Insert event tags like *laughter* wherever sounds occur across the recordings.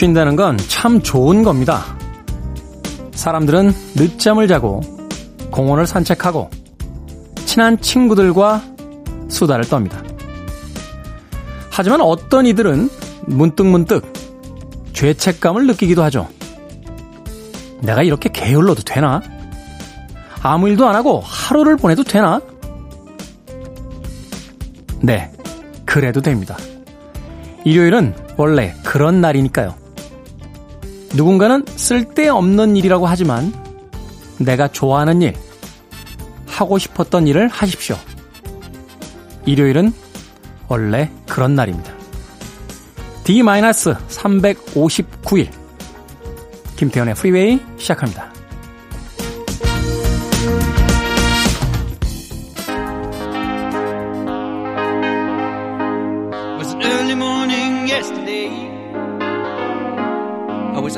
쉰다는 건 참 좋은 겁니다. 사람들은 늦잠을 자고 공원을 산책하고 친한 친구들과 수다를 떱니다. 하지만 어떤 이들은 문득 문득 죄책감을 느끼기도 하죠. 내가 이렇게 게을러도 되나? 아무 일도 안 하고 하루를 보내도 되나? 네, 그래도 됩니다. 일요일은 원래 그런 날이니까요. 누군가는 쓸데없는 일이라고 하지만 내가 좋아하는 일, 하고 싶었던 일을 하십시오. 일요일은 원래 그런 날입니다. D-359일 김태현의 프리웨이 시작합니다.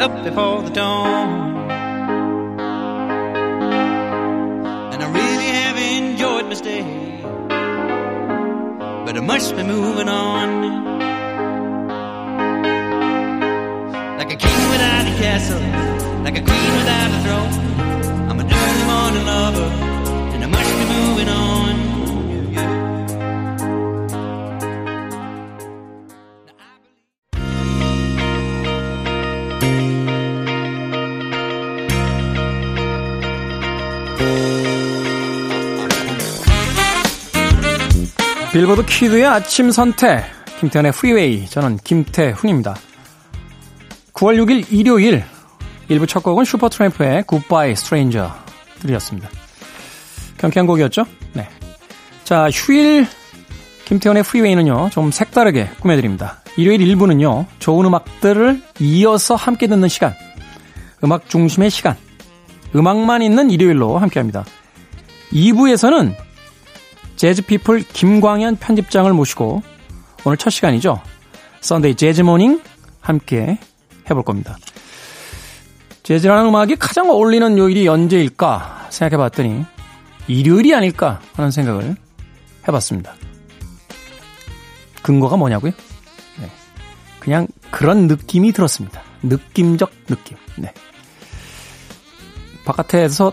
Up before the dawn. And I really have enjoyed my stay. But I must be moving on. Like a king without a castle, like a queen without a throne. I'm an early morning lover, 빌보드 kid의 아침 선택, 김태훈의 프리웨이, 저는 김태훈입니다. 9월 6일 일요일, 1부 첫 곡은 슈퍼트램프의 Goodbye Stranger 들이었습니다. 경쾌한 곡이었죠? 네. 자, 휴일 김태훈의 프리웨이는요, 좀 색다르게 꾸며드립니다. 일요일 1부는요, 좋은 음악들을 이어서 함께 듣는 시간, 음악 중심의 시간, 음악만 있는 일요일로 함께 합니다. 2부에서는 재즈피플 김광현 편집장을 모시고 오늘 첫 시간이죠. Sunday Jazz Morning 함께 해볼 겁니다. 재즈라는 음악이 가장 어울리는 요일이 언제일까 생각해 봤더니 일요일이 아닐까 하는 생각을 해봤습니다. 근거가 뭐냐고요? 네. 그냥 그런 느낌이 들었습니다. 느낌적 느낌. 네. 바깥에서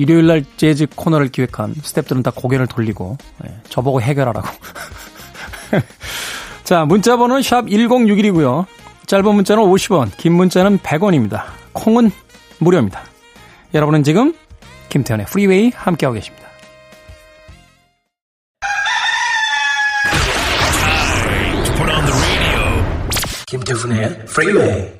일요일 날 재즈 코너를 기획한 스탭들은 다 고개를 돌리고 네, 저보고 해결하라고. *laughs* 자, 문자 번호는 샵 1061이고요. 짧은 문자는 50원, 긴 문자는 100원입니다. 콩은 무료입니다. 여러분은 지금 김태훈의 프리웨이 함께하고 계십니다. 김태훈의 프리웨이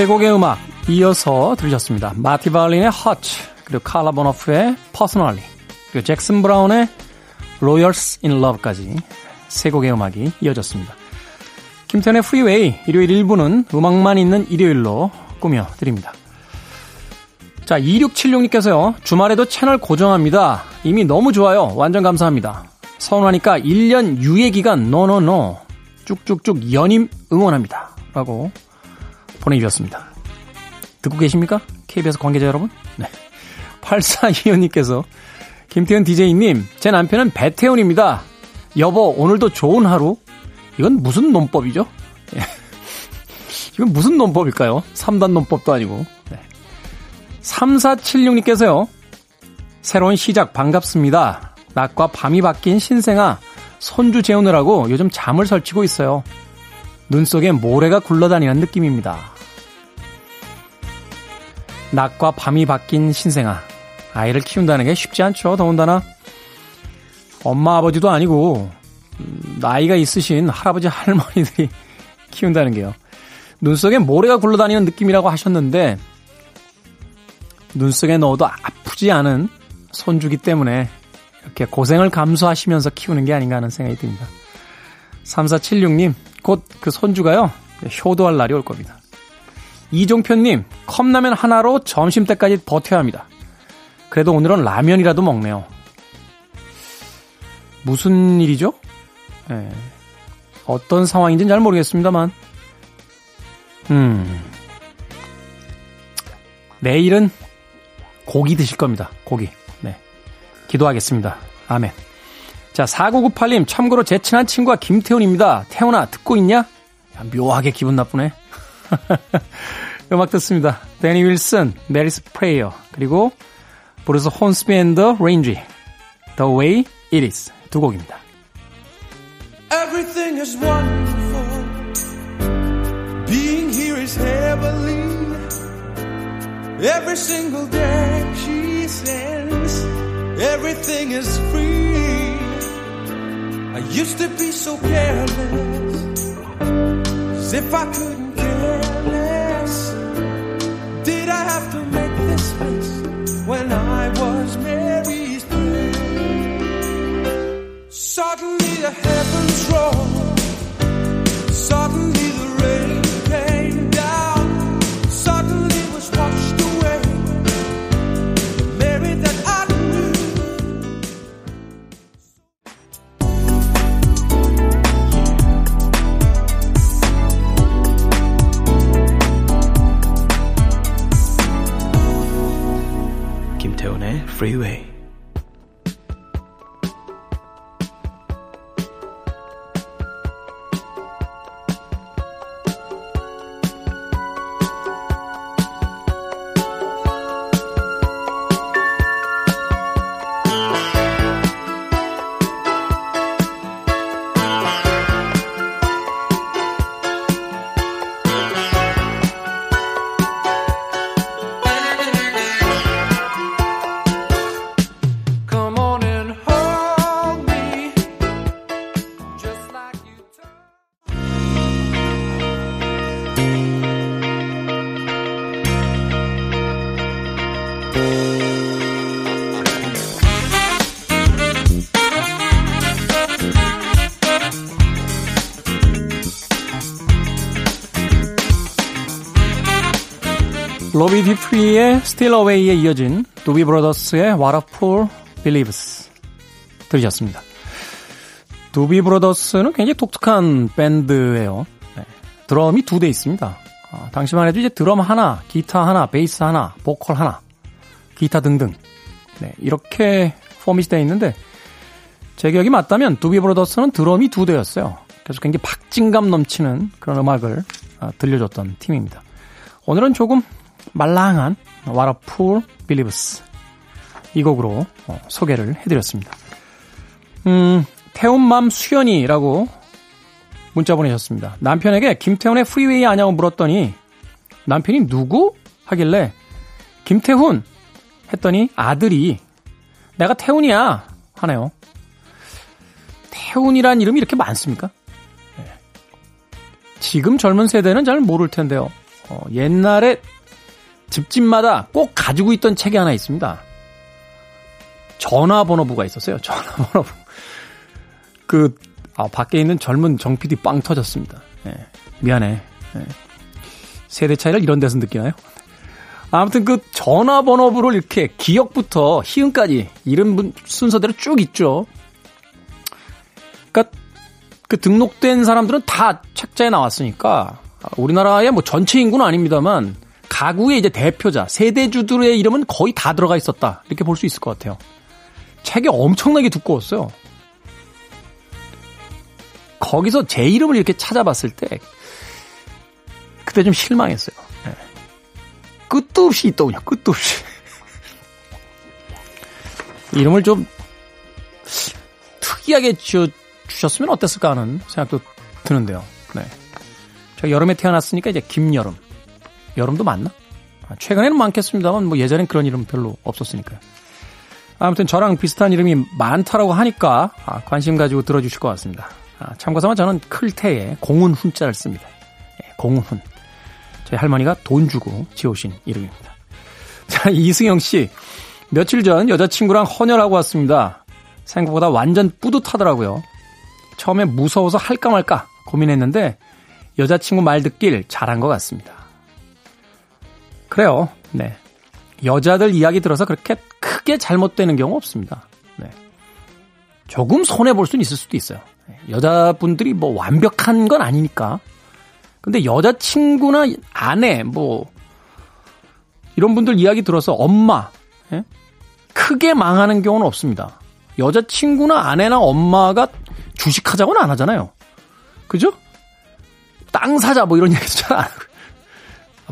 세 곡의 음악 이어서 들으셨습니다. 마티 발린의 Hearts, 그리고 칼라 보너프의 Personally, 그리고 잭슨 브라운의 Lawyers in Love까지 세 곡의 음악이 이어졌습니다. 김태훈의 프리웨이 일요일 1부는 음악만 있는 일요일로 꾸며드립니다. 자, 2676님께서요, 주말에도 채널 고정합니다. 이미 너무 좋아요. 완전 감사합니다. 서운하니까 1년 유예 기간, no no no. 쭉쭉쭉 연임 응원합니다. 라고 보내주셨습니다. 듣고 계십니까? KBS 관계자 여러분? 네. 8425님께서 김태현 DJ님, 제 남편은 배태훈입니다. 여보, 오늘도 좋은 하루? 이건 무슨 논법이죠? 예. *laughs* 이건 무슨 논법일까요? 3단 논법도 아니고. 네. 3476님께서요. 새로운 시작 반갑습니다. 낮과 밤이 바뀐 신생아, 손주 재우느라고 요즘 잠을 설치고 있어요. 눈 속에 모래가 굴러다니는 느낌입니다. 낮과 밤이 바뀐 신생아. 아이를 키운다는 게 쉽지 않죠. 더군다나 엄마 아버지도 아니고 음, 나이가 있으신 할아버지 할머니들이 *laughs* 키운다는 게요. 눈 속에 모래가 굴러다니는 느낌이라고 하셨는데 눈 속에 넣어도 아프지 않은 손주기 때문에 이렇게 고생을 감수하시면서 키우는 게 아닌가 하는 생각이 듭니다. 3476님, 곧 그 손주가요, 효도할 날이 올 겁니다. 이종표님, 컵라면 하나로 점심 때까지 버텨야 합니다. 그래도 오늘은 라면이라도 먹네요. 무슨 일이죠? 네. 어떤 상황인지는 잘 모르겠습니다만, 음, 내일은 고기 드실 겁니다. 고기. 네. 기도하겠습니다. 아멘. 자, 4998님, 참고로 제 친한 친구가 김태훈입니다. 태훈아, 듣고 있냐? 야, 묘하게 기분 나쁘네. 음악 듣습니다. 데니 윌슨, Mary's Prayer, 그리고 브루스 혼스비 앤 더 레인지, The Way It Is 두 곡입니다. Everything is wonderful. Being here is heavenly. Every single day she sends. Everything is free. I used to be so careless. As if I couldn't care less. Did I have to make this mess when I was Mary's prayer? Suddenly the heavens roll. 로비 듀프리의 Steal Away에 이어진 두비 브라더스의 What a Fool Believes 들으셨습니다. 두비 브라더스는 굉장히 독특한 밴드예요. 네. 드럼이 두 대 있습니다. 아, 당시만 해도 이제 드럼 하나, 기타 하나, 베이스 하나, 보컬 하나, 기타 등등 네, 이렇게 포맷이 되어 있는데 제 기억이 맞다면 두비 브라더스는 드럼이 두 대였어요. 그래서 굉장히 박진감 넘치는 그런 음악을 아, 들려줬던 팀입니다. 오늘은 조금 말랑한 What a Fool Believes 이 곡으로 어, 소개를 해드렸습니다. 음, 태훈맘 수연이라고 문자 보내셨습니다. 남편에게 김태훈의 프리웨이 아냐고 물었더니 남편이 누구? 하길래 김태훈 했더니 아들이 내가 태훈이야 하네요. 태훈이란 이름이 이렇게 많습니까? 네. 지금 젊은 세대는 잘 모를 텐데요. 어, 옛날에 집집마다 꼭 가지고 있던 책이 하나 있습니다. 전화번호부가 있었어요. 전화번호부. 그, 아, 밖에 있는 젊은 정 PD 빵 터졌습니다. 예, 미안해. 예. 세대 차이를 이런 데서 느끼나요? 아무튼 그 전화번호부를 이렇게 기억부터 희응까지 이름 분- 순서대로 쭉 있죠. 그러니까 그 등록된 사람들은 다 책자에 나왔으니까 우리나라의 뭐 전체 인구는 아닙니다만 가구의 이제 대표자 세대주들의 이름은 거의 다 들어가 있었다 이렇게 볼 수 있을 것 같아요. 책이 엄청나게 두꺼웠어요. 거기서 제 이름을 이렇게 찾아봤을 때 그때 좀 실망했어요. 예. 끝도 없이 있더군요. 끝도 없이. *laughs* 이름을 좀 특이하게 지어 주셨으면 어땠을까 하는 생각도 드는데요. 네. 제가 여름에 태어났으니까 이제 김여름. 여름도 맞나? 아, 최근에는 많겠습니다만 뭐 예전엔 그런 이름 별로 없었으니까요. 아무튼 저랑 비슷한 이름이 많다라고 하니까 아, 관심 가지고 들어주실 것 같습니다. 아, 참고삼아 저는 클테에 공훈 훈자를 씁니다. 예, 공훈. 저희 할머니가 돈 주고 지어오신 이름입니다. *laughs* 자, 이승영 씨. 며칠 전 여자친구랑 헌혈하고 왔습니다. 생각보다 완전 뿌듯하더라고요. 처음에 무서워서 할까 말까 고민했는데 여자친구 말 듣길 잘한 것 같습니다. 그래요. 네. 여자들 이야기 들어서 그렇게 크게 잘못되는 경우 없습니다. 네. 조금 손해볼 수는 있을 수도 있어요. 네. 여자분들이 뭐 완벽한 건 아니니까. 근데 여자친구나 아내, 뭐, 이런 분들 이야기 들어서 엄마, 예? 크게 망하는 경우는 없습니다. 여자친구나 아내나 엄마가 주식하자고는 안 하잖아요. 그죠? 땅 사자 뭐 이런 *laughs* 얘기도 잘 안 하고.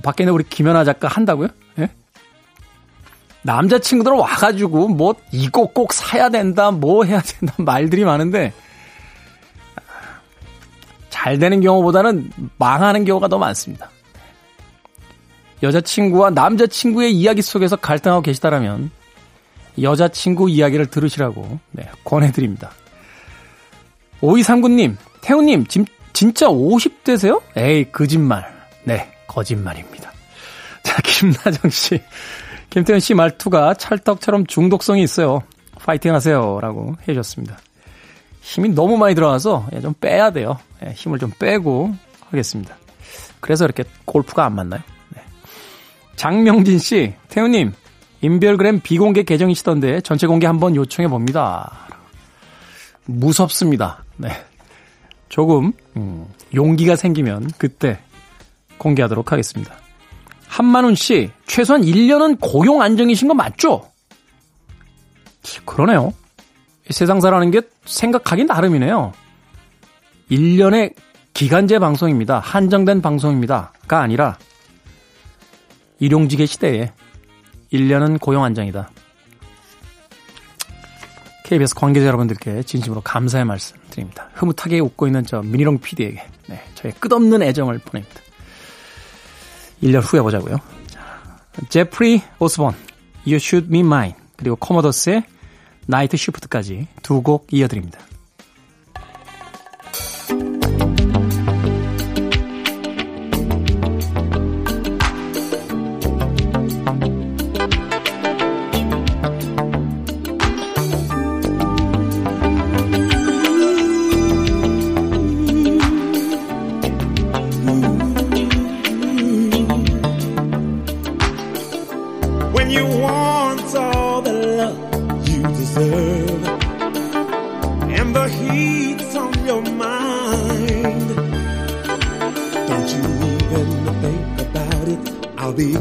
밖에 있는 우리 김연아 작가 한다고요? 예? 남자친구들 와가지고 뭐 이거 꼭 사야 된다, 뭐 해야 된다 *laughs* 말들이 많은데 잘 되는 경우보다는 망하는 경우가 더 많습니다. 여자친구와 남자친구의 이야기 속에서 갈등하고 계시다라면 여자친구 이야기를 들으시라고 네, 권해드립니다. 5239님, 태우님, 진, 진짜 50대세요? 에이, 거짓말. 네, 거짓말입니다. 자, 김나정 씨. 김태현 씨 말투가 찰떡처럼 중독성이 있어요. 파이팅 하세요. 라고 해주셨습니다. 힘이 너무 많이 들어가서 좀 빼야 돼요. 예, 힘을 좀 빼고 하겠습니다. 그래서 이렇게 골프가 안 맞나요? 네. 장명진 씨, 태우님, 인별그램 비공개 계정이시던데 전체 공개 한번 요청해 봅니다. 무섭습니다. 네. 조금 음, 용기가 생기면 그때 공개하도록 하겠습니다. 한만훈 씨, 최소한 1년은 고용 안정이신 거 맞죠? 그러네요. 세상사라는 게 생각하기 나름이네요. 1년의 기간제 방송입니다. 한정된 방송입니다.가 아니라 일용직의 시대에 1년은 고용 안정이다. KBS 관계자 여러분들께 진심으로 감사의 말씀 드립니다. 흐뭇하게 웃고 있는 저 미니롱 PD에게 네, 저의 끝없는 애정을 보냅니다. 1년 후에 보자고요. 제프리 오스본, You Should Be Mine 그리고 코모더스의 나이트 쉬프트까지 두 곡 이어드립니다.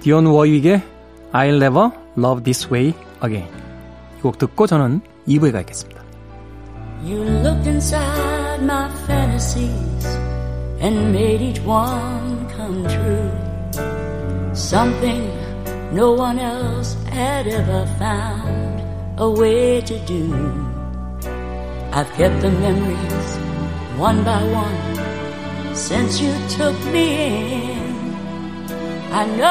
디온 워윅의 I'll Never Love This Way Again 이 곡 듣고 저는 2부에 가겠습니다. You looked inside my fantasies and made each one come true. Something no one else had ever found a way to do. I've kept the memories one by one since you took me in. I know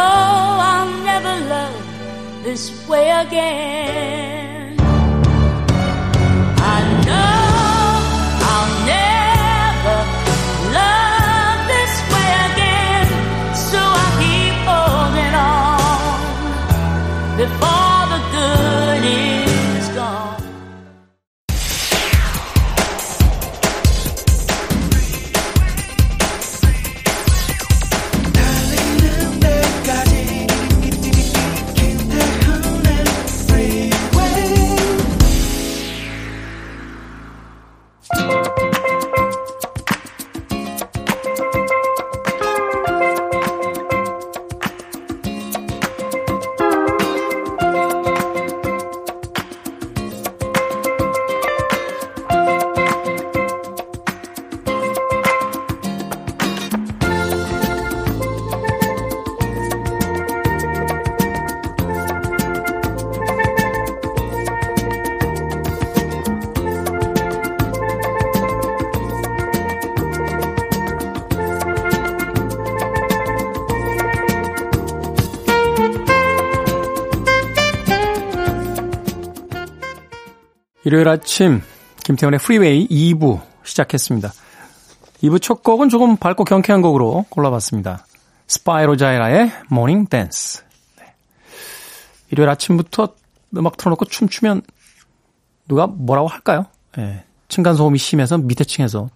I'll never love this way again. 일요일 아침 김태훈의 프리웨이 2부 시작했습니다. 2부 첫 곡은 조금 밝고 경쾌한 곡으로 골라봤습니다. 스파이로 자이라의 Morning Dance. 네. 일요일 아침부터 음악 틀어놓고 춤추면 누가 뭐라고 할까요? 네. 층간소음이 심해서 밑에 층에서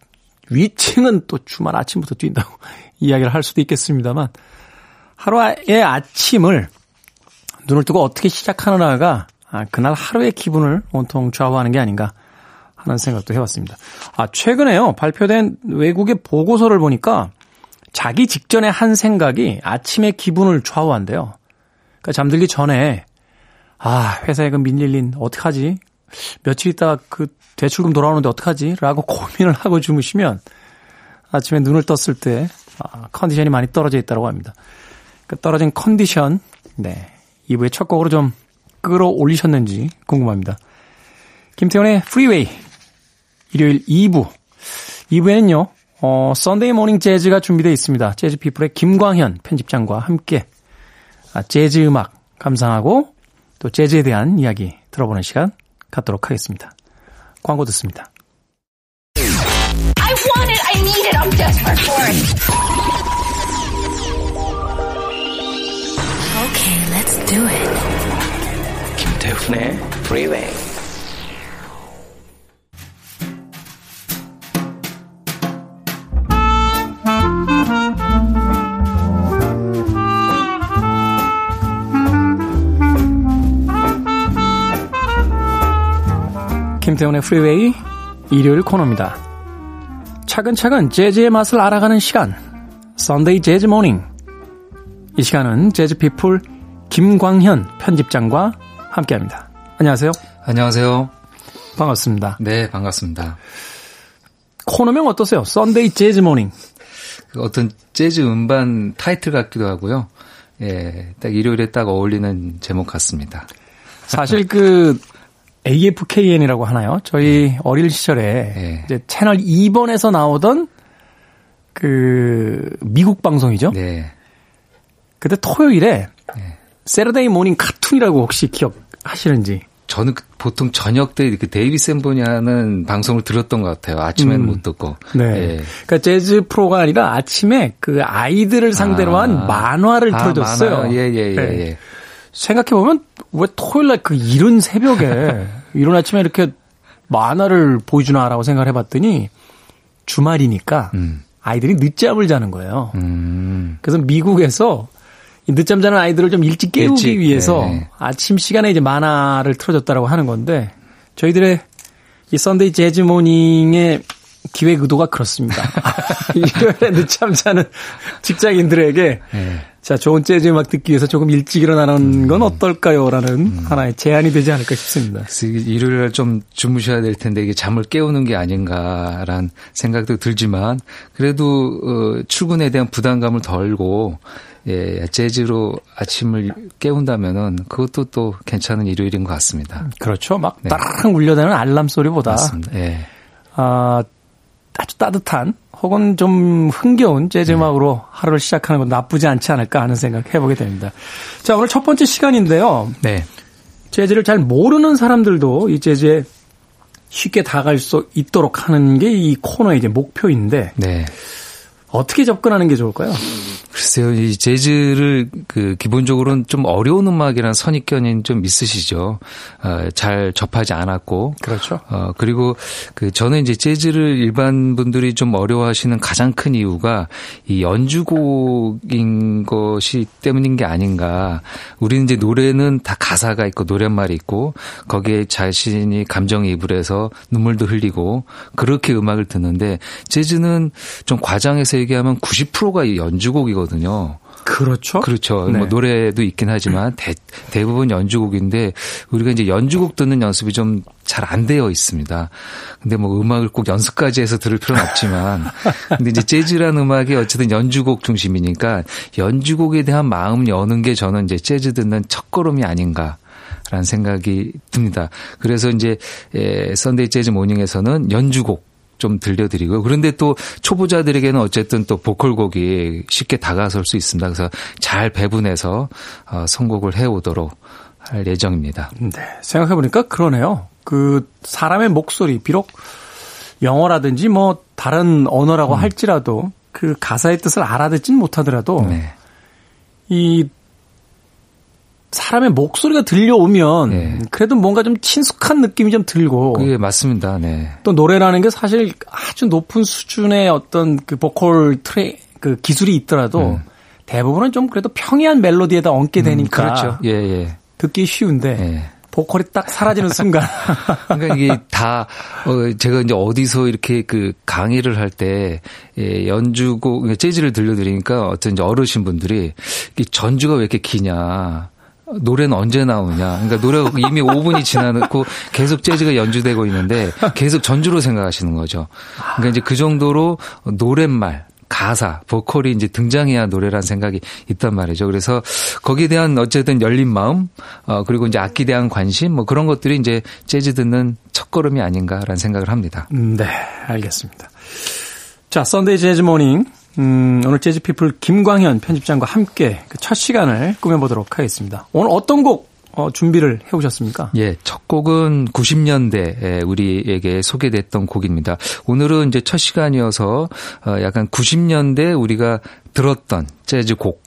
위층은 또 주말 아침부터 뛴다고 *laughs* 이야기를 할 수도 있겠습니다만 하루의 아침을 눈을 뜨고 어떻게 시작하느냐가 아, 그날 하루의 기분을 온통 좌우하는 게 아닌가 하는 생각도 해봤습니다. 아, 최근에요. 발표된 외국의 보고서를 보니까 자기 직전에 한 생각이 아침의 기분을 좌우한대요. 그러니까 잠들기 전에 아, 회사에 그 밀릴린 어떡하지? 며칠 있다가 그 대출금 돌아오는데 어떡하지? 라고 *laughs* 고민을 하고 주무시면 아침에 눈을 떴을 때 아, 컨디션이 많이 떨어져 있다고 합니다. 그 떨어진 컨디션, 네. 2부의 첫 곡으로 좀 끌어올리셨는지 궁금합니다. 김태훈의 프리웨이 일요일 2부 2부에는요 어, Sunday Morning Jazz가 준비되어 있습니다. 재즈 피플의 김광현 편집장과 함께 아, 재즈 음악 감상하고 또 재즈에 대한 이야기 들어보는 시간 갖도록 하겠습니다. 광고 듣습니다. I want it, I need it, I'm desperate for it. Okay, let's do it. 김태훈의 Freeway. 김태훈의 프리웨이 일요일 코너입니다. 차근차근 재즈의 맛을 알아가는 시간 Sunday Jazz Morning 이 시간은 재즈 피플 김광현 편집장과 함께 합니다. 안녕하세요. 안녕하세요. 반갑습니다. 네, 반갑습니다. 코너명 어떠세요? Sunday Jazz Morning. 그 어떤 재즈 음반 타이틀 같기도 하고요. 예, 딱 일요일에 딱 어울리는 제목 같습니다. 사실 그 AFKN이라고 하나요? 저희 네. 어릴 시절에 네. 이제 채널 2번에서 나오던 그 미국 방송이죠. 네. 그때 토요일에 네. Saturday Morning Cartoon이라고 혹시 기억하시는지? 저는 그 보통 저녁 때 그 데이빗 샌본이 하는 방송을 들었던 것 같아요. 아침에는 음. 못 듣고. 네. 예. 그러니까 재즈 프로가 아니라 아침에 그 아이들을 상대로 아. 한 만화를 아, 틀어줬어요. 만화. 예, 예, 예, 네. 예. 생각해보면 왜 토요일 날 그 이른 새벽에 *laughs* 이른 아침에 이렇게 만화를 보여주나라고 생각을 해봤더니 주말이니까 음. 아이들이 늦잠을 자는 거예요. 음. 그래서 미국에서 늦잠 자는 아이들을 좀 일찍 깨우기 일찍, 위해서 네 아침 시간에 이제 만화를 틀어줬다라고 하는 건데 저희들의 이 Sunday Jazz Morning의 기획 의도가 그렇습니다. *laughs* 일요일에 늦잠 자는 직장인들에게 네. 자, 좋은 재즈 음악 듣기 위해서 조금 일찍 일어나는 건 음. 어떨까요? 라는 음. 하나의 제안이 되지 않을까 싶습니다. 일요일에 좀 주무셔야 될 텐데 이게 잠을 깨우는 게 아닌가라는 생각도 들지만 그래도 어, 출근에 대한 부담감을 덜고 예, 재즈로 아침을 깨운다면은 그것도 또 괜찮은 일요일인 것 같습니다. 그렇죠. 막 네. 따랑 울려대는 알람 소리보다 맞습니다. 예. 아, 아주 따뜻한 혹은 좀 흥겨운 재즈 음악으로 네. 하루를 시작하는 건 나쁘지 않지 않을까 하는 생각 해보게 됩니다. 자, 오늘 첫 번째 시간인데요. 네. 재즈를 잘 모르는 사람들도 이 재즈에 쉽게 다가갈 수 있도록 하는 게 이 코너의 이제 목표인데. 네. 어떻게 접근하는 게 좋을까요? 글쎄요, 이 재즈를 그 기본적으로는 좀 어려운 음악이라는 선입견이 좀 있으시죠. 어, 잘 접하지 않았고. 그렇죠. 어, 그리고 그 저는 이제 재즈를 일반 분들이 좀 어려워하시는 가장 큰 이유가 이 연주곡인 것이 때문인 게 아닌가. 우리는 이제 노래는 다 가사가 있고 노랫말이 있고 거기에 자신이 감정이입을 해서 눈물도 흘리고 그렇게 음악을 듣는데 재즈는 좀 과장해서 얘기하면 90%가 연주곡이거든요. 그렇죠. 그렇죠. 뭐 네. 뭐 노래도 있긴 하지만 대, 대부분 연주곡인데 우리가 이제 연주곡 듣는 연습이 좀 잘 안 되어 있습니다. 근데 뭐 음악을 꼭 연습까지 해서 들을 필요는 없지만 *laughs* 근데 이제 재즈라는 음악이 어쨌든 연주곡 중심이니까 연주곡에 대한 마음 여는 게 저는 이제 재즈 듣는 첫걸음이 아닌가. 라는 생각이 듭니다. 그래서 이제 에, Sunday Jazz Morning에서는 연주곡 좀 들려드리고요. 그런데 또 초보자들에게는 어쨌든 또 보컬곡이 쉽게 다가설 수 있습니다. 그래서 잘 배분해서 어, 선곡을 해오도록 할 예정입니다. 네. 생각해보니까 그러네요. 그 사람의 목소리 비록 영어라든지 뭐 다른 언어라고 음. 할지라도 그 가사의 뜻을 알아듣진 못하더라도 네. 이 사람의 목소리가 들려오면 네. 그래도 뭔가 좀 친숙한 느낌이 좀 들고 그게 맞습니다. 네. 또 노래라는 게 사실 아주 높은 수준의 어떤 그 보컬 트레 그 기술이 있더라도 음. 대부분은 좀 그래도 평이한 멜로디에다 얹게 음, 되니까 음, 그렇죠. 예, 예. 듣기 쉬운데 예. 보컬이 딱 사라지는 순간. *laughs* 그러니까 이게 다, 어, 제가 이제 어디서 이렇게 그 강의를 할 때, 예, 연주곡, 재즈를 들려드리니까 어떤 이제 어르신 분들이 전주가 왜 이렇게 기냐. 노래는 언제 나오냐. 그러니까 노래가 이미 *laughs* 5분이 지나고 계속 재즈가 연주되고 있는데 계속 전주로 생각하시는 거죠. 그러니까 이제 그 정도로 노랫말, 가사, 보컬이 이제 등장해야 노래란 생각이 있단 말이죠. 그래서 거기에 대한 어쨌든 열린 마음, 어, 그리고 이제 악기에 대한 관심, 뭐 그런 것들이 이제 재즈 듣는 첫걸음이 아닌가라는 생각을 합니다. 음, 네, 알겠습니다. 자, Sunday Jazz Morning. 음, 오늘 재즈피플 김광현 편집장과 함께 그 첫 시간을 꾸며보도록 하겠습니다. 오늘 어떤 곡 어, 준비를 해오셨습니까? 예, 첫 곡은 90년대 우리에게 소개됐던 곡입니다. 오늘은 이제 첫 시간이어서 어, 약간 90년대 우리가 들었던 재즈 곡,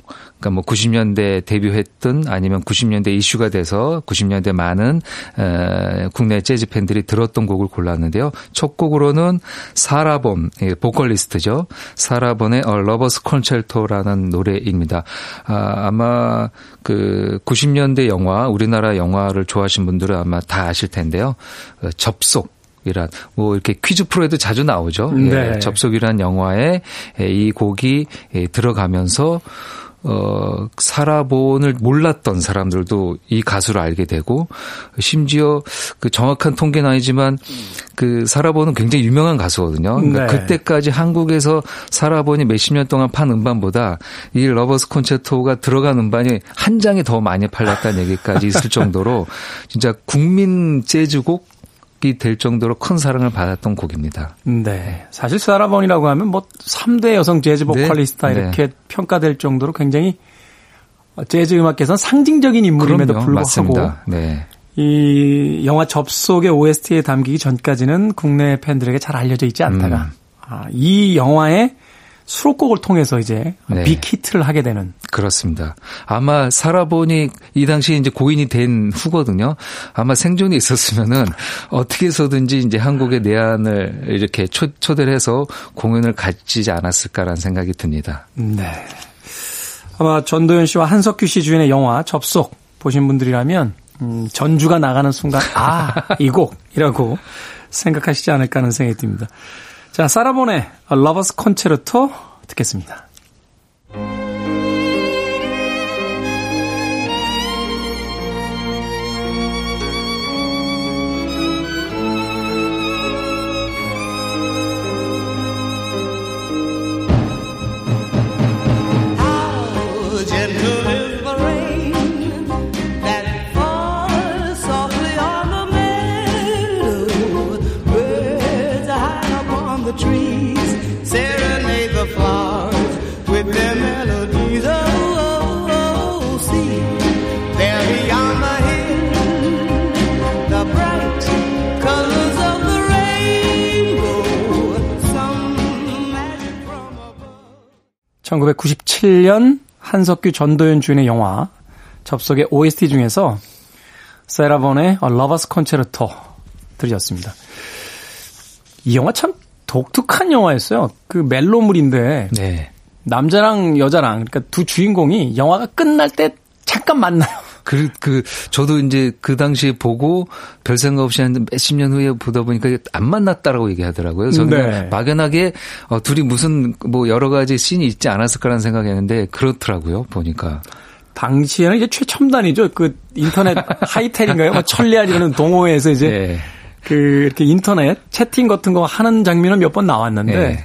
그러니까 뭐 90년대 데뷔했던 아니면 90년대 이슈가 돼서 90년대 많은 에, 국내 재즈 팬들이 들었던 곡을 골랐는데요. 첫 곡으로는 사라본 예, 보컬리스트죠. 사라본의 A Lover's Concerto라는 노래입니다. 아, 아마 그 90년대 영화 우리나라 영화를 좋아하신 분들은 아마 다 아실 텐데요. 어, 접속 이란 뭐 이렇게 퀴즈 프로에도 자주 나오죠. 예, 네. 예, 접속이란 영화에 이 곡이 예, 들어가면서 어, 사라본을 몰랐던 사람들도 이 가수를 알게 되고, 심지어 그 정확한 통계는 아니지만 그 사라본은 굉장히 유명한 가수거든요. 그러니까 네. 그때까지 한국에서 사라본이 몇십 년 동안 판 음반보다 이 Lover's Concerto가 들어간 음반이 한 장이 더 많이 팔렸다는 얘기까지 있을 정도로 진짜 국민 재즈곡 될 정도로 큰 사랑을 받았던 곡입니다. 네. 사실 사라본이라고 하면 뭐 3대 여성 재즈 보컬리스타 네. 이렇게 네. 평가될 정도로 굉장히 재즈 음악계에서는 상징적인 인물임에도 그럼요. 불구하고 네. 이 영화 접속의 OST에 담기기 전까지는 국내 팬들에게 잘 알려져 있지 않다가 음. 아, 이 영화의 수록곡을 통해서 이제 네. 빅히트를 하게 되는. 그렇습니다. 아마 사라본이 이 당시에 이제 고인이 된 후거든요. 아마 생존이 있었으면은 어떻게 해서든지 이제 한국의 내한을 이렇게 초, 초대를 해서 공연을 가지지 않았을까라는 생각이 듭니다. 네. 아마 전도연 씨와 한석규 씨 주연의 영화 접속 보신 분들이라면 음, 전주가 나가는 순간 아, 이 곡이라고 생각하시지 않을까 하는 생각이 듭니다. 자, 사라본의 Lover's Concerto 듣겠습니다. (1997년) 한석규 전도연 주연의 영화 접속의 OST 중에서 세라본의 Lover's Concerto 들으셨습니다. 이 영화 참 독특한 영화였어요. 그 멜로물인데 네. 남자랑 여자랑 그러니까 두 주인공이 영화가 끝날 때 잠깐 만나요. 그, 그, 저도 이제 그 당시에 보고 별 생각 없이 한 몇십 년 후에 보다 보니까 안 만났다라고 얘기하더라고요. 저는 네. 막연하게 어, 둘이 무슨 뭐 여러 가지 씬이 있지 않았을까라는 생각했는데 그렇더라고요. 보니까. 당시에는 이제 최첨단이죠. 그 인터넷 *laughs* 하이텔인가요? 뭐 천리안이라는 동호회에서 이제 네. 그 이렇게 인터넷 채팅 같은 거 하는 장면은 몇 번 나왔는데 네.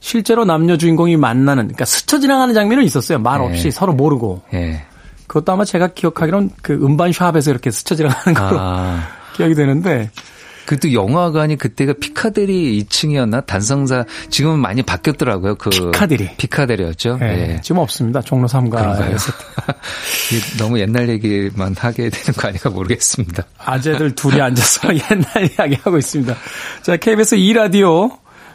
실제로 남녀 주인공이 만나는 그러니까 스쳐 지나가는 장면은 있었어요. 말 네. 없이 네. 서로 모르고. 네. 그것도 아마 제가 기억하기로는 그 음반 샵에서 이렇게 스쳐 지나가는 걸로 아. *laughs* 기억이 되는데 그것도 영화관이 그때가 피카데리 2층이었나 단성사 지금은 많이 바뀌었더라고요. 그 피카데리. 피카데리였죠. 네, 네. 지금 없습니다. 종로 3가에서. *laughs* 너무 옛날 얘기만 하게 되는 거 아닌가 모르겠습니다. 아재들 둘이 앉아서 *laughs* 옛날 이야기 하고 있습니다. 자, KBS 2 라디오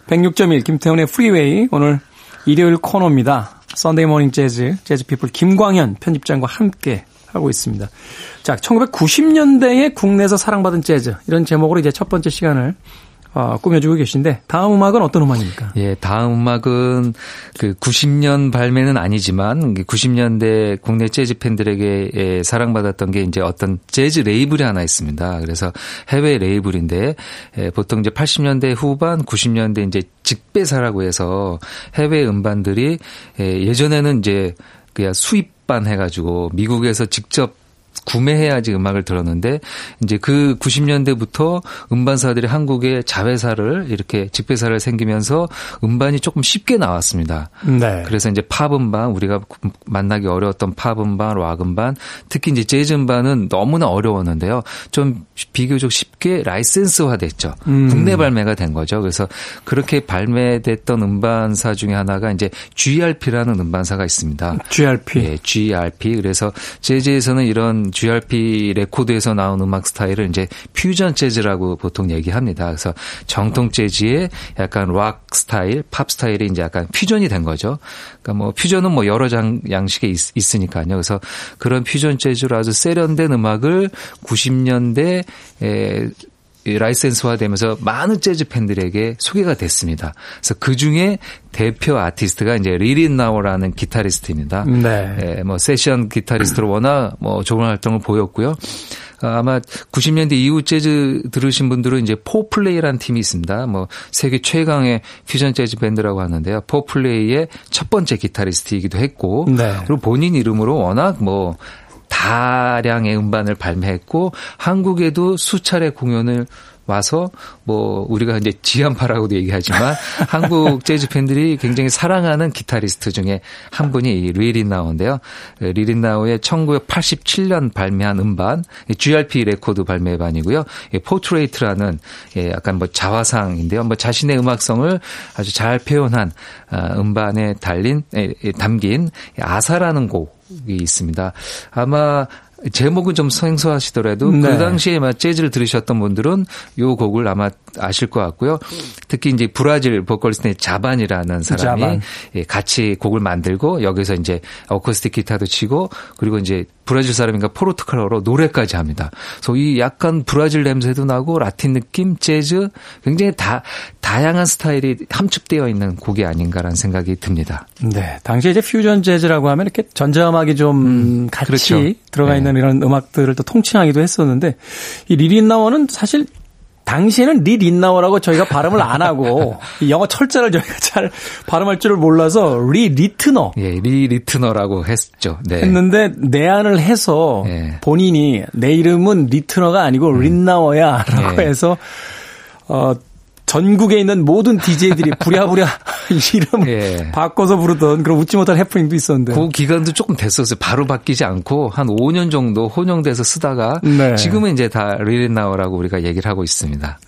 106.1 김태훈의 Freeway 오늘 일요일 코너입니다. Sunday Morning Jazz, 재즈 피플 김광현 편집장과 함께 하고 있습니다. 자, 1990년대에 국내에서 사랑받은 재즈 이런 제목으로 이제 첫 번째 시간을 어, 꾸며주고 계신데 다음 음악은 어떤 음악입니까? 예, 다음 음악은 그 90년 발매는 아니지만 90년대 국내 재즈 팬들에게 예, 사랑받았던 게 이제 어떤 재즈 레이블이 하나 있습니다. 그래서 해외 레이블인데 예, 보통 이제 80년대 후반 90년대 이제 직배사라고 해서 해외 음반들이 예, 예전에는 이제 그냥 수입반 해가지고 미국에서 직접 구매해야지 음악을 들었는데 이제 그 90년대부터 음반사들이 한국에 자회사를 이렇게 직배사를 생기면서 음반이 조금 쉽게 나왔습니다. 네. 그래서 이제 팝 음반 우리가 만나기 어려웠던 팝 음반, 락 음반, 특히 이제 재즈 음반은 너무나 어려웠는데요. 좀 비교적 쉽게 라이센스화 됐죠. 음. 국내 발매가 된 거죠. 그래서 그렇게 발매됐던 음반사 중에 하나가 이제 GRP라는 음반사가 있습니다. GRP. 예, GRP. 그래서 재즈에서는 이런 GRP 레코드에서 나온 음악 스타일을 이제 퓨전 재즈라고 보통 얘기합니다. 그래서 정통 재즈의 약간 락 스타일, 팝 스타일이 이제 약간 퓨전이 된 거죠. 그러니까 뭐 퓨전은 뭐 여러 장 양식에 있, 으니까요 그래서 그런 퓨전 재즈로 아주 세련된 음악을 90년대 에 라이센스화 되면서 많은 재즈 팬들에게 소개가 됐습니다. 그래서 그 중에 대표 아티스트가 이제 리 릿나워라는 기타리스트입니다. 네. 예, 뭐 세션 기타리스트로 워낙 뭐 좋은 활동을 보였고요. 아마 90년대 이후 재즈 들으신 분들은 이제 포플레이라는 팀이 있습니다. 뭐 세계 최강의 퓨전 재즈 밴드라고 하는데요. 포플레이의 첫 번째 기타리스트이기도 했고 네. 그리고 본인 이름으로 워낙 뭐 다량의 음반을 발매했고 한국에도 수차례 공연을 와서 뭐 우리가 이제 지한파라고도 얘기하지만 *laughs* 한국 재즈 팬들이 굉장히 사랑하는 기타리스트 중에 한 분이 리 릿나워인데요. 리 릿나워의 1987년 발매한 음반 GRP 레코드 발매반이고요. Portrait라는 예, 약간 뭐 자화상인데요. 뭐 자신의 음악성을 아주 잘 표현한 아, 음반에 달린 담긴 Asa라는 곡이 있습니다. 아마 제목은 좀 생소하시더라도 그 네. 그 당시에 막 재즈를 들으셨던 분들은 요 곡을 아마 아실 것 같고요. 특히 이제 브라질 보컬리스트의 자반이라는 사람이 자반. 예, 같이 곡을 만들고 여기서 이제 어쿠스틱 기타도 치고 그리고 이제 브라질 사람인가 포르투갈어로 노래까지 합니다. 그래서 이 약간 브라질 냄새도 나고 라틴 느낌, 재즈 굉장히 다 다양한 스타일이 함축되어 있는 곡이 아닌가라는 생각이 듭니다. 네, 당시에 이제 퓨전 재즈라고 하면 이렇게 전자음악이 좀 음, 같이 그렇죠. 들어가 있는 네. 이런 음악들을 또 통칭하기도 했었는데 이 리 릿나워는 사실 당시에는 리 릿나워라고 저희가 발음을 안 하고 *laughs* 영어 철자를 저희가 잘 발음할 줄을 몰라서 리 리트너. 예, 리 리트너라고 했죠. 네. 했는데 내한을 해서 예. 본인이 내 이름은 리트너가 아니고 음. 릿나워야라고 예. 해서 어 전국에 있는 모든 DJ들이 부랴부랴 *laughs* 이름을 예. 바꿔서 부르던 그런 웃지 못할 해프닝도 있었는데. 그 기간도 조금 됐었어요. 바로 바뀌지 않고 한 5년 정도 혼용돼서 쓰다가 네. 지금은 이제 다 리 릿나워라고 우리가 얘기를 하고 있습니다.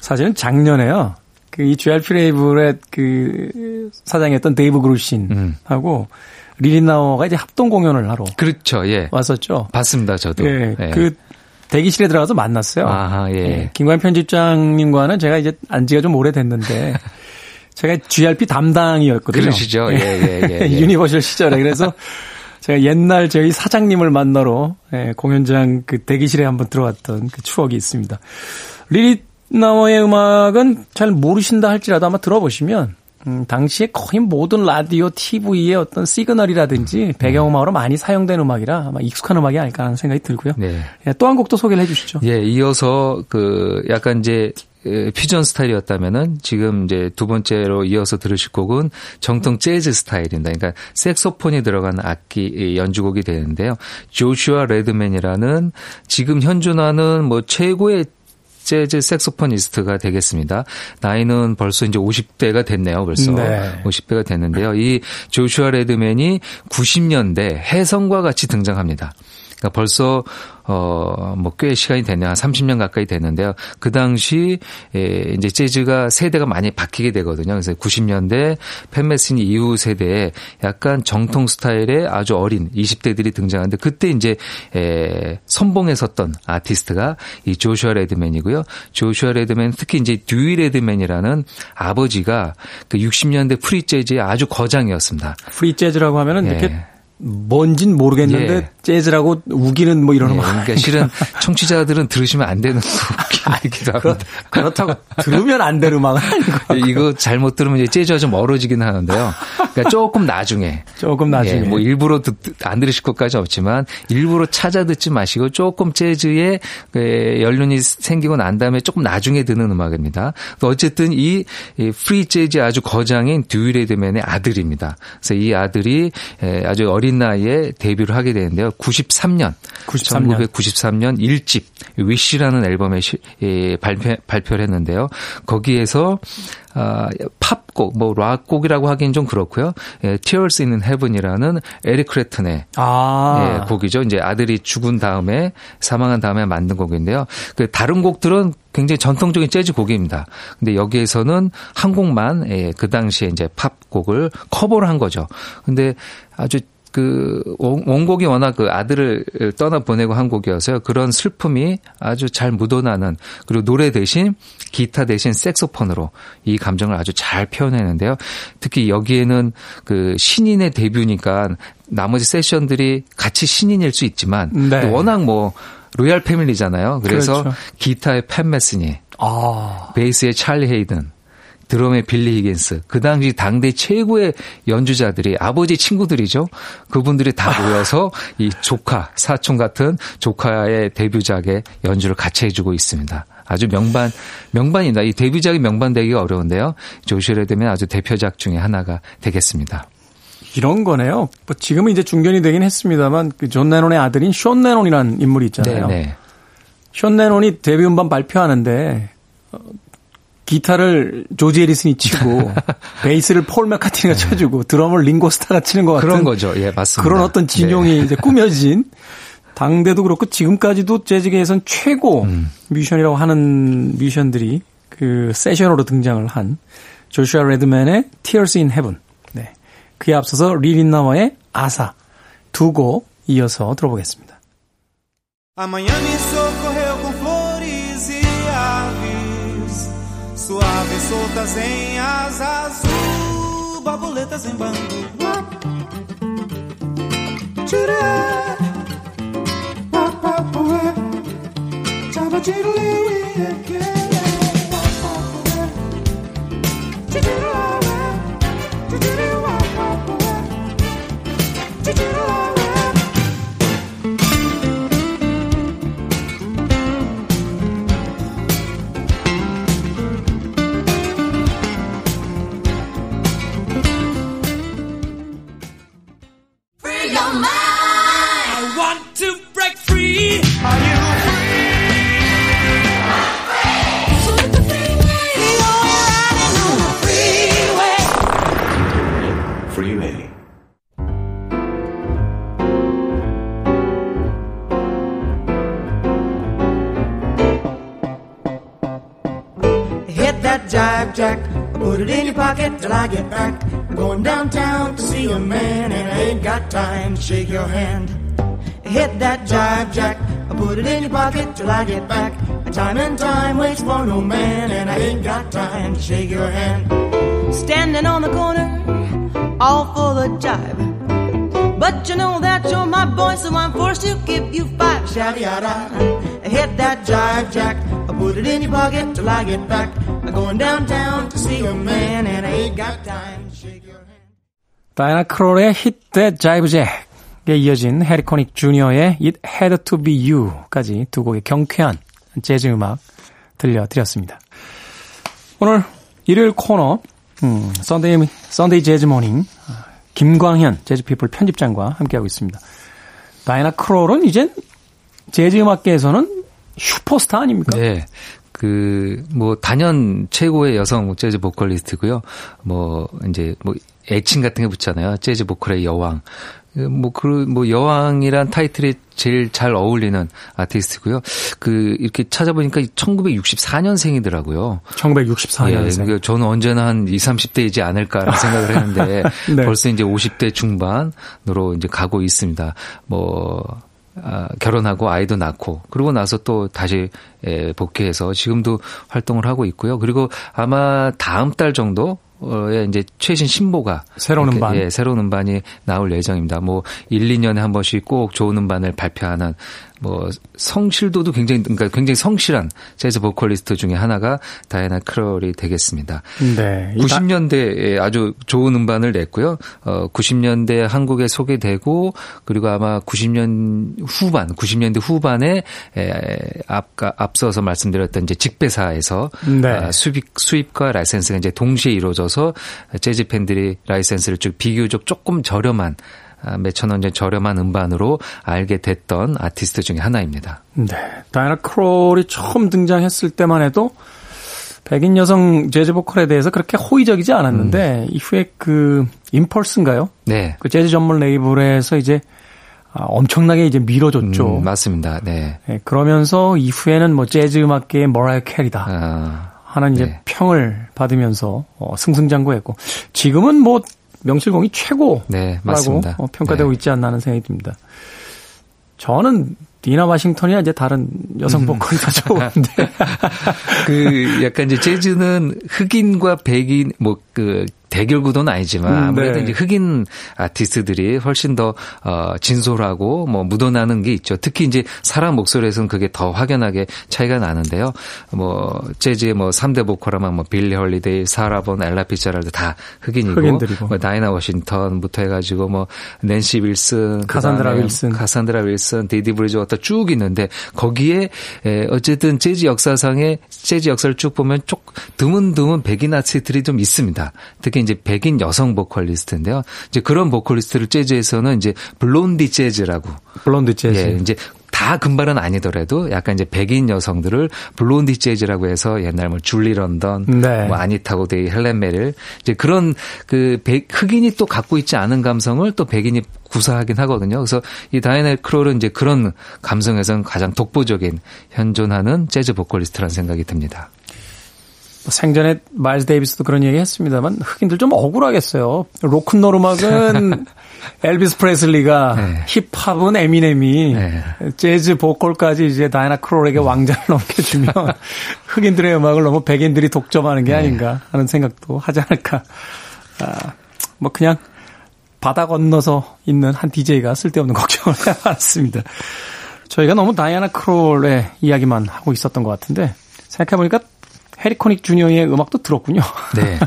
사실은 작년에요. 그 이 GRP 레이블의 그 사장이었던 데이브 그루신하고 음. 리 릿나워가 이제 합동 공연을 하러 그렇죠. 예. 왔었죠. 봤습니다. 저도. 예. 예. 그 대기실에 들어가서 만났어요. 아하, 예. 예. 김광현 편집장님과는 제가 이제 안지가 좀 오래됐는데 *laughs* 제가 GRP 담당이었거든요. 그러시죠. 예, 예, 예. 예. *laughs* 유니버셜 시절에. 그래서 *laughs* 제가 옛날 저희 사장님을 만나러 예, 공연장 그 대기실에 한번 들어왔던 그 추억이 있습니다. 리 릿나워의 음악은 잘 모르신다 할지라도 아마 들어보시면 음, 당시에 거의 모든 라디오, TV의 어떤 시그널이라든지 배경음악으로 많이 사용된 음악이라 아마 익숙한 음악이 아닐까 하는 생각이 들고요. 네. 예, 또한 곡도 소개를 해 주시죠. 예, 이어서 그 약간 이제 퓨전 스타일이었다면은 지금 이제 두 번째로 이어서 들으실 곡은 정통 재즈 스타일입니다. 그러니까 색소폰이 들어간 악기 연주곡이 되는데요. 조슈아 레드맨이라는 지금 현존하는 뭐 최고의 재즈 색소포니스트가 되겠습니다. 나이는 벌써 이제 50대가 됐네요. 벌써 네. 50대가 됐는데요. 이 조슈아 레드맨이 90년대 해성과 같이 등장합니다. 그러니까 벌써 어뭐 꽤 시간이 됐네요. 한 30년 가까이 됐는데요. 그 당시 에 이제 재즈가 세대가 많이 바뀌게 되거든요. 그래서 90년대 팬메스니 이후 세대에 약간 정통 스타일의 아주 어린 20대들이 등장하는데 그때 이제 에 선봉에 섰던 아티스트가 이 조슈아 레드맨이고요. 조슈아 레드맨 특히 이제 듀이 레드맨이라는 아버지가 그 60년대 프리 재즈의 아주 거장이었습니다. 프리 재즈라고 하면은 예. 이렇게 뭔진 모르겠는데 예. 재즈라고 우기는 뭐 이런 예, 그러니까 실은 *laughs* 청취자들은 들으시면 안 되는 곡이기도 합니다. 그렇 다고 들으면 안 되는 음악은 아니고 이거 잘못 들으면 이제 재즈가 좀 멀어지긴 하는데요. 그러니까 조금 나중에 조금 나중에 예, 뭐 일부러 듣, 안 들으실 것까지 없지만 일부러 찾아 듣지 마시고 조금 재즈에 그 연륜이 생기고 난 다음에 조금 나중에 듣는 음악입니다. 어쨌든 이, 이 프리 재즈 아주 거장인 듀이 레드맨의 아들입니다. 그래서 이 아들이 아주 어린 어린 나이에 데뷔를 하게 되는데요. 93년, 93년. 1993년 1집 Wish라는 앨범에 시, 예, 발표, 발표를 했는데요. 거기에서 아, 팝곡, 뭐 락곡이라고 하긴 좀 그렇고요. 예, Tears in Heaven이라는 에릭 클랩튼의 아. 예, 곡이죠. 이제 아들이 죽은 다음에 사망한 다음에 만든 곡인데요. 그 다른 곡들은 굉장히 전통적인 재즈 곡입니다. 근데 여기에서는 한 곡만 예, 그 당시에 이제 팝곡을 커버를 한 거죠. 근데 아주 그 원곡이 워낙 그 아들을 떠나 보내고 한 곡이어서요. 그런 슬픔이 아주 잘 묻어나는 그리고 노래 대신 기타 대신 색소폰으로 이 감정을 아주 잘 표현했는데요. 특히 여기에는 그 신인의 데뷔니까 나머지 세션들이 같이 신인일 수 있지만 네. 워낙 뭐 royal family잖아요. 그래서 그렇죠. 기타의 팻 메스니, 아. 베이스의 찰리 헤이든, 드럼의 빌리 히긴스, 그 당시 당대 최고의 연주자들이 아버지 친구들이죠. 그분들이 다 *laughs* 모여서 이 조카, 사촌 같은 조카의 데뷔작에 연주를 같이 해주고 있습니다. 아주 명반, 명반이다. 이 데뷔작이 명반되기가 어려운데요. 조슈아 레드맨 아주 대표작 중에 하나가 되겠습니다. 이런 거네요. 뭐 지금은 이제 중견이 되긴 했습니다만 그 존 레논의 아들인 숀 레논이라는 인물이 있잖아요. 네네. 숀 레논이 데뷔 음반 발표하는데 기타를 조지 해리슨이 치고 *laughs* 베이스를 폴 매카트니가 네. 쳐주고 드럼을 링고 스타가 치는 것 같은 그런 거죠. 예, 맞습니다. 그런 어떤 진용이 네. 이제 꾸며진 당대도 그렇고 지금까지도 재즈계에선 최고 음. 뮤지션이라고 하는 뮤지션들이 그 세션으로 등장을 한 조슈아 레드맨의 Tears in Heaven. 네. 그에 앞서서 리 릿나워의 Asa 두 곡 이어서 들어보겠습니다. Soltas em asa azul, borboletas em bando. Tira, papapué, tchaba tiruli, pocket till I get back. Time and time waits for no man, and I ain't got time to shake your hand. Standing on the corner, all for the jive. But you know that you're my boy, so I'm forced to give you five. Shabby yada. Hit that jive jack, I put it in your pocket till I get back. Going downtown to see a man and I ain't got time to shake your hand. 다이나 크롤의 Hit That Jive Jack에 이어진 해리 코닉 주니어의 It Had To Be You까지 두 곡의 경쾌한 재즈 음악 들려드렸습니다. 오늘 일요일 코너 음, Sunday, Sunday 재즈 morning 김광현 재즈피플 편집장과 함께하고 있습니다. 다이나 크롤은 이젠 재즈 음악계에서는 슈퍼스타 아닙니까? 네. 그, 뭐, 단연 최고의 여성 재즈 보컬리스트고요. 뭐, 이제, 뭐, 애칭 같은 게 붙잖아요. 재즈 보컬의 여왕. 뭐, 그, 뭐, 여왕이란 타이틀이 제일 잘 어울리는 아티스트고요. 그, 이렇게 찾아보니까 1964년생이더라고요. 1964년생. 예, 저는 언제나 한 20, 30대이지 않을까라는 *laughs* 생각을 했는데, 네. 벌써 이제 50대 중반으로 이제 가고 있습니다. 뭐, 아, 결혼하고 아이도 낳고 그러고 나서 또 다시 에, 복귀해서 지금도 활동을 하고 있고요. 그리고 아마 다음 달 정도 어 이제 최신 신보가 새로운 음반 예, 새로운 음반이 나올 예정입니다. 뭐 1, 2년에 한 번씩 꼭 좋은 음반을 발표하는 뭐 성실도도 굉장히 그러니까 굉장히 성실한 재즈 보컬리스트 중에 하나가 다이나 크롤이 되겠습니다. 네. 90년대에 아주 좋은 음반을 냈고요. 어 90년대 한국에 소개되고 그리고 아마 90년 후반, 90년대 후반에 에, 앞가 앞서서 말씀드렸던 이제 직배사에서 네. 아, 수입 수입과 라이센스가 이제 동시에 이루어져서 재즈 팬들이 라이센스를 쭉 비교적 조금 저렴한 아, 몇천 원 전 저렴한 음반으로 알게 됐던 아티스트 중에 하나입니다. 네. 다이나 크롤이 처음 등장했을 때만 해도 백인 여성 재즈 보컬에 대해서 그렇게 호의적이지 않았는데 음. 이후에 그 임펄스인가요? 네. 그 재즈 전문 레이블에서 이제 아, 엄청나게 이제 밀어줬죠. 음, 맞습니다. 네. 네. 그러면서 이후에는 뭐 재즈 음악계의 머라이어 캐리다. 아, 하는 이제 네. 평을 받으면서 어, 승승장구했고 지금은 뭐 명실공히 최고라고 네, 어, 평가되고 네. 있지 않나 하는 생각이 듭니다. 저는 디나 와싱턴이나 이제 다른 여성 음. 보컬이 더 좋은데. *laughs* 그 약간 이제 재즈는 흑인과 백인 뭐 그 대결 구도는 아니지만 음, 아무래도 네. 이제 흑인 아티스트들이 훨씬 더 어, 진솔하고 뭐 묻어나는 게 있죠. 특히 이제 사람 목소리에서는 그게 더 확연하게 차이가 나는데요. 뭐 재즈의 뭐 3대 보컬하면 뭐 빌리 홀리데이, 사라 본, 엘라 피츠제럴드 다 흑인이고 흑인들이고. 뭐 다이나 워싱턴부터 해 가지고 뭐 낸시 윌슨, 카산드라 윌슨, 카산드라 윌슨, 디디 브리즈워터 쭉 있는데 거기에 에, 어쨌든 재즈 역사상의 재즈 역사를 쭉 보면 쭉 드문드문 백인 아티스트들이 좀 있습니다. 특히 특히 이제 백인 여성 보컬리스트인데요. 이제 그런 보컬리스트를 재즈에서는 이제 blondie 재즈라고. blondie 재즈. 예, 이제 다 금발은 아니더라도 약간 이제 백인 여성들을 blondie 재즈라고 해서 옛날 뭐 줄리 런던, 네. 뭐 아니타 오데이, 헬렌 메릴 이제 그런 그 백, 흑인이 또 갖고 있지 않은 감성을 또 백인이 구사하긴 하거든요. 그래서 이 다이나 크롤은 이제 그런 감성에서는 가장 독보적인 현존하는 재즈 보컬리스트라는 생각이 듭니다. 뭐 생전에 마일스 데이비스도 그런 얘기 했습니다만 흑인들 좀 억울하겠어요. 로큰롤 음악은 *laughs* 엘비스 프레슬리가 네. 힙합은 에미넴이 네. 재즈 보컬까지 이제 다이나 크롤에게 왕좌를 *laughs* 넘겨주면 흑인들의 음악을 너무 백인들이 독점하는 게 네. 아닌가 하는 생각도 하지 않을까. 아, 뭐 그냥 바다 건너서 있는 한 DJ가 쓸데없는 걱정을 *laughs* 해봤습니다. 저희가 너무 다이아나 크롤의 이야기만 하고 있었던 것 같은데 생각해보니까 해리 코닉 주니어의 음악도 들었군요. 네.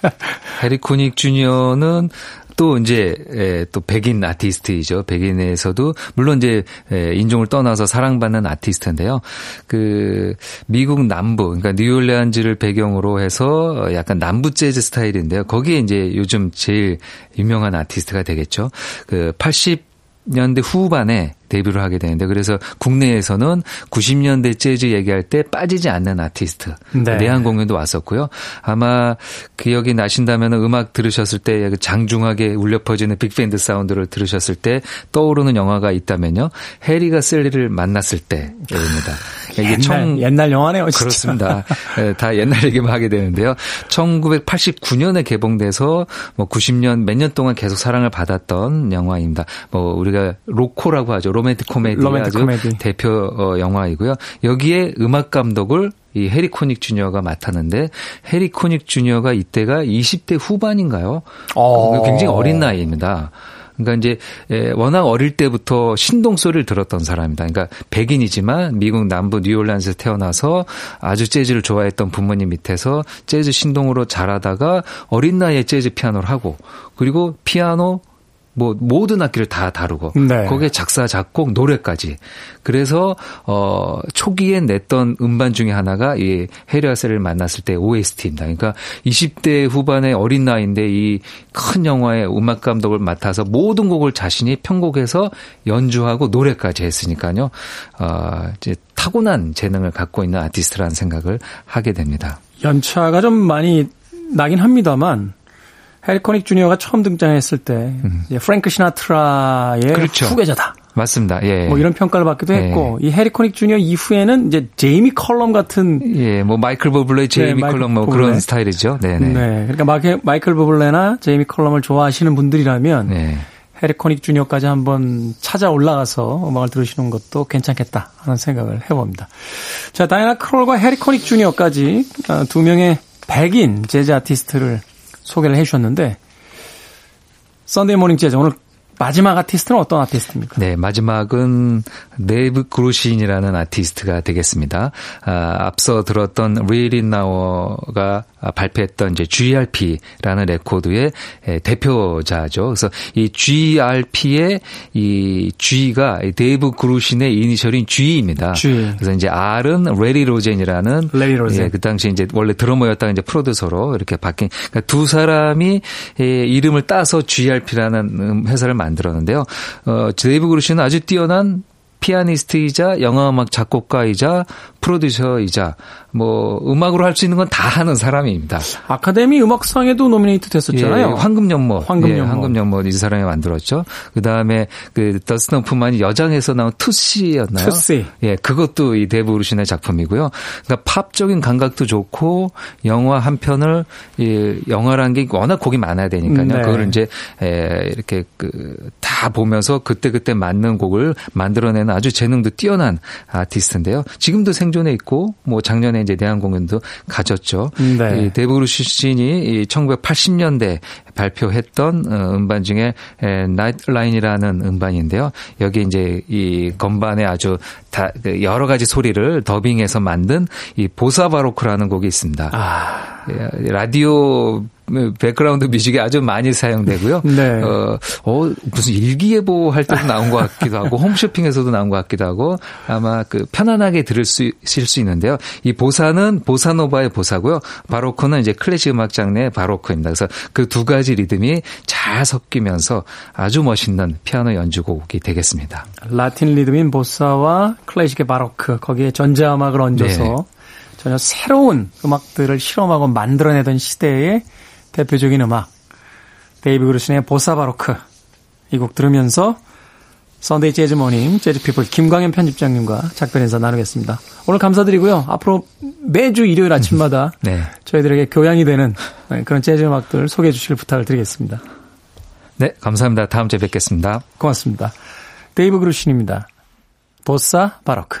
*laughs* 해리 코닉 주니어는 또 이제 또 백인 아티스트이죠. 백인에서도 물론 이제 인종을 떠나서 사랑받는 아티스트인데요. 그 미국 남부 그러니까 뉴올리안즈를 배경으로 해서 약간 남부 재즈 스타일인데요. 거기에 이제 요즘 제일 유명한 아티스트가 되겠죠. 그 80년대 후반에 데뷔를 하게 되는데 그래서 국내에서는 90년대 재즈 얘기할 때 빠지지 않는 아티스트 네. 내한 공연도 왔었고요. 아마 기억이 나신다면 음악 들으셨을 때 장중하게 울려 퍼지는 빅밴드 사운드를 들으셨을 때 떠오르는 영화가 있다면요. 해리가 샐리를 만났을 때입니다. 이게 옛날, 청, 옛날 영화네요. 진짜. 그렇습니다. 네, *laughs* 다 옛날 얘기만 하게 되는데요. 1989년에 개봉돼서 뭐 90년 몇 년 동안 계속 사랑을 받았던 영화입니다. 뭐 우리가 로코라고 하죠. 로맨틱 코미디 로맨틱 아주 코미디. 대표 어, 영화이고요. 여기에 음악 감독을 이 해리 코닉 주니어가 맡았는데 해리 코닉 주니어가 이때가 20대 후반인가요? 어. 굉장히 어린 나이입니다. 그러니까 이제 워낙 어릴 때부터 신동 소리를 들었던 사람입니다. 그러니까 백인이지만 미국 남부 뉴올리안스에서 태어나서 아주 재즈를 좋아했던 부모님 밑에서 재즈 신동으로 자라다가 어린 나이에 재즈 피아노를 하고 그리고 피아노 뭐 모든 악기를 다 다루고 네. 거기에 작사 작곡 노래까지 그래서 어 초기에 냈던 음반 중에 하나가 이 해리아셀을 만났을 때 OST입니다. 그러니까 20대 후반의 어린 나이인데 이 큰 영화의 음악 감독을 맡아서 모든 곡을 자신이 편곡해서 연주하고 노래까지 했으니까요. 어 이제 타고난 재능을 갖고 있는 아티스트라는 생각을 하게 됩니다. 연차가 좀 많이 나긴 합니다만 해리코닉 주니어가 처음 등장했을 때 음. 이제 프랭크 시나트라의 그렇죠. 후계자다. 맞습니다. 예. 뭐 이런 평가를 받기도 예. 했고 이 해리코닉 주니어 이후에는 이제 제이미 컬럼 같은 예, 뭐 마이클 버블레, 제이미 네, 컬럼 뭐 그런 스타일이죠. 네, 네. 네. 그러니까 마이클, 마이클 버블레나 제이미 컬럼을 좋아하시는 분들이라면 네. 해리코닉 주니어까지 한번 찾아 올라가서 음악을 들으시는 것도 괜찮겠다 하는 생각을 해봅니다. 자, 다이애나 크롤과 해리코닉 주니어까지 어, 두 명의 백인 재즈 아티스트를 소개를 해 주셨는데 Sunday Morning Jazz 오늘 마지막 아티스트는 어떤 아티스트입니까? 네, 마지막은 데이브 그루신이라는 아티스트가 되겠습니다. 아, 앞서 들었던 리 릿나워가 발표했던 이제 GRP라는 레코드의 대표자죠. 그래서 이 GRP의 이 G가 데이브 그루신의 이니셜인 G입니다. G. 그래서 이제 R은 래리 로젠이라는 래리 로젠. 예, 그 당시 이제 원래 드러머였다가 이제 프로듀서로 이렇게 바뀐 그러니까 두 사람이 예, 이름을 따서 GRP라는 회사를 만들었는데요. 어, 데이브 그루신은 아주 뛰어난 피아니스트이자 영화음악 작곡가이자 프로듀서이자 뭐 음악으로 할 수 있는 건 다 하는 사람입니다. 아카데미 음악상에도 노미네이트 됐었잖아요. 예, 황금연못. 황금연못. 예, 황금연못 이 사람이 만들었죠. 그다음에 그 더스틴 호프만이 여장에서 나온 투시였나요? 투시. 예, 그것도 이 데이브 그루신의 작품이고요. 그러니까 팝적인 감각도 좋고 영화 한 편을 이 영화라는 게 워낙 곡이 많아야 되니까요. 네. 그걸 이제 에, 이렇게 그 다 보면서 그때그때 맞는 곡을 만들어내는 아주 재능도 뛰어난 아티스트인데요. 지금도 생존해 있고 뭐 작년에 이제 내한 공연도 가졌죠. 네. 이 데이브 그루신이 1980년대 발표했던 어, 음반 중에 Night Line이라는 음반인데요. 여기 이제 이 건반에 아주 다그 여러 가지 소리를 더빙해서 만든 이 보사바로크라는 곡이 있습니다. 아. 예, 라디오 백그라운드 뮤직이 아주 많이 사용되고요. *laughs* 네. 어, 어, 무슨 일기예보 할 때도 나온 것 같기도 하고 홈쇼핑에서도 나온 것 같기도 하고 아마 그 편안하게 들을 수 있을 수 있는데요. 이 보사는 보사노바의 보사고요. 바로크는 이제 클래식 음악 장르의 바로크입니다. 그래서 그 두 가지 리듬이 잘 섞이면서 아주 멋있는 피아노 연주곡이 되겠습니다. 라틴 리듬인 보사와 클래식의 바로크 거기에 전자음악을 얹어서 네. 전혀 새로운 음악들을 실험하고 만들어내던 시대의 대표적인 음악 데이브 그루신의 보사바로크 이 곡 들으면서 Sunday 재즈 Morning 재즈 피플 김광현 편집장님과 작별 인사 나누겠습니다. 오늘 감사드리고요. 앞으로 매주 일요일 아침마다 *laughs* 네. 저희들에게 교양이 되는 그런 재즈 음악들 소개해 주실 부탁을 드리겠습니다. 네, 감사합니다. 다음 주에 뵙겠습니다. 고맙습니다. 데이브 그루신입니다. 보사 바로크.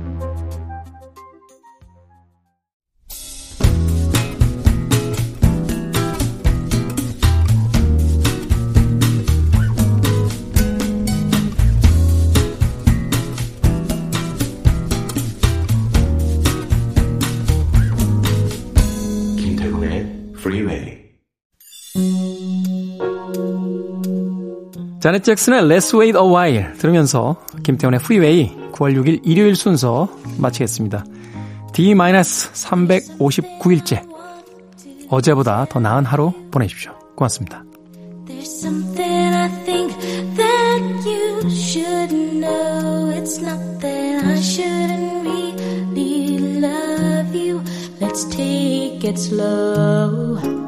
자넷 잭슨의 Let's Wait a While 들으면서 김태원의 프리웨이 9월 6일 일요일 순서 마치겠습니다. D-359일째 어제보다 더 나은 하루 보내십시오. 고맙습니다. There's something I think that you should know. It's not that I shouldn't really love you. Let's take it slow.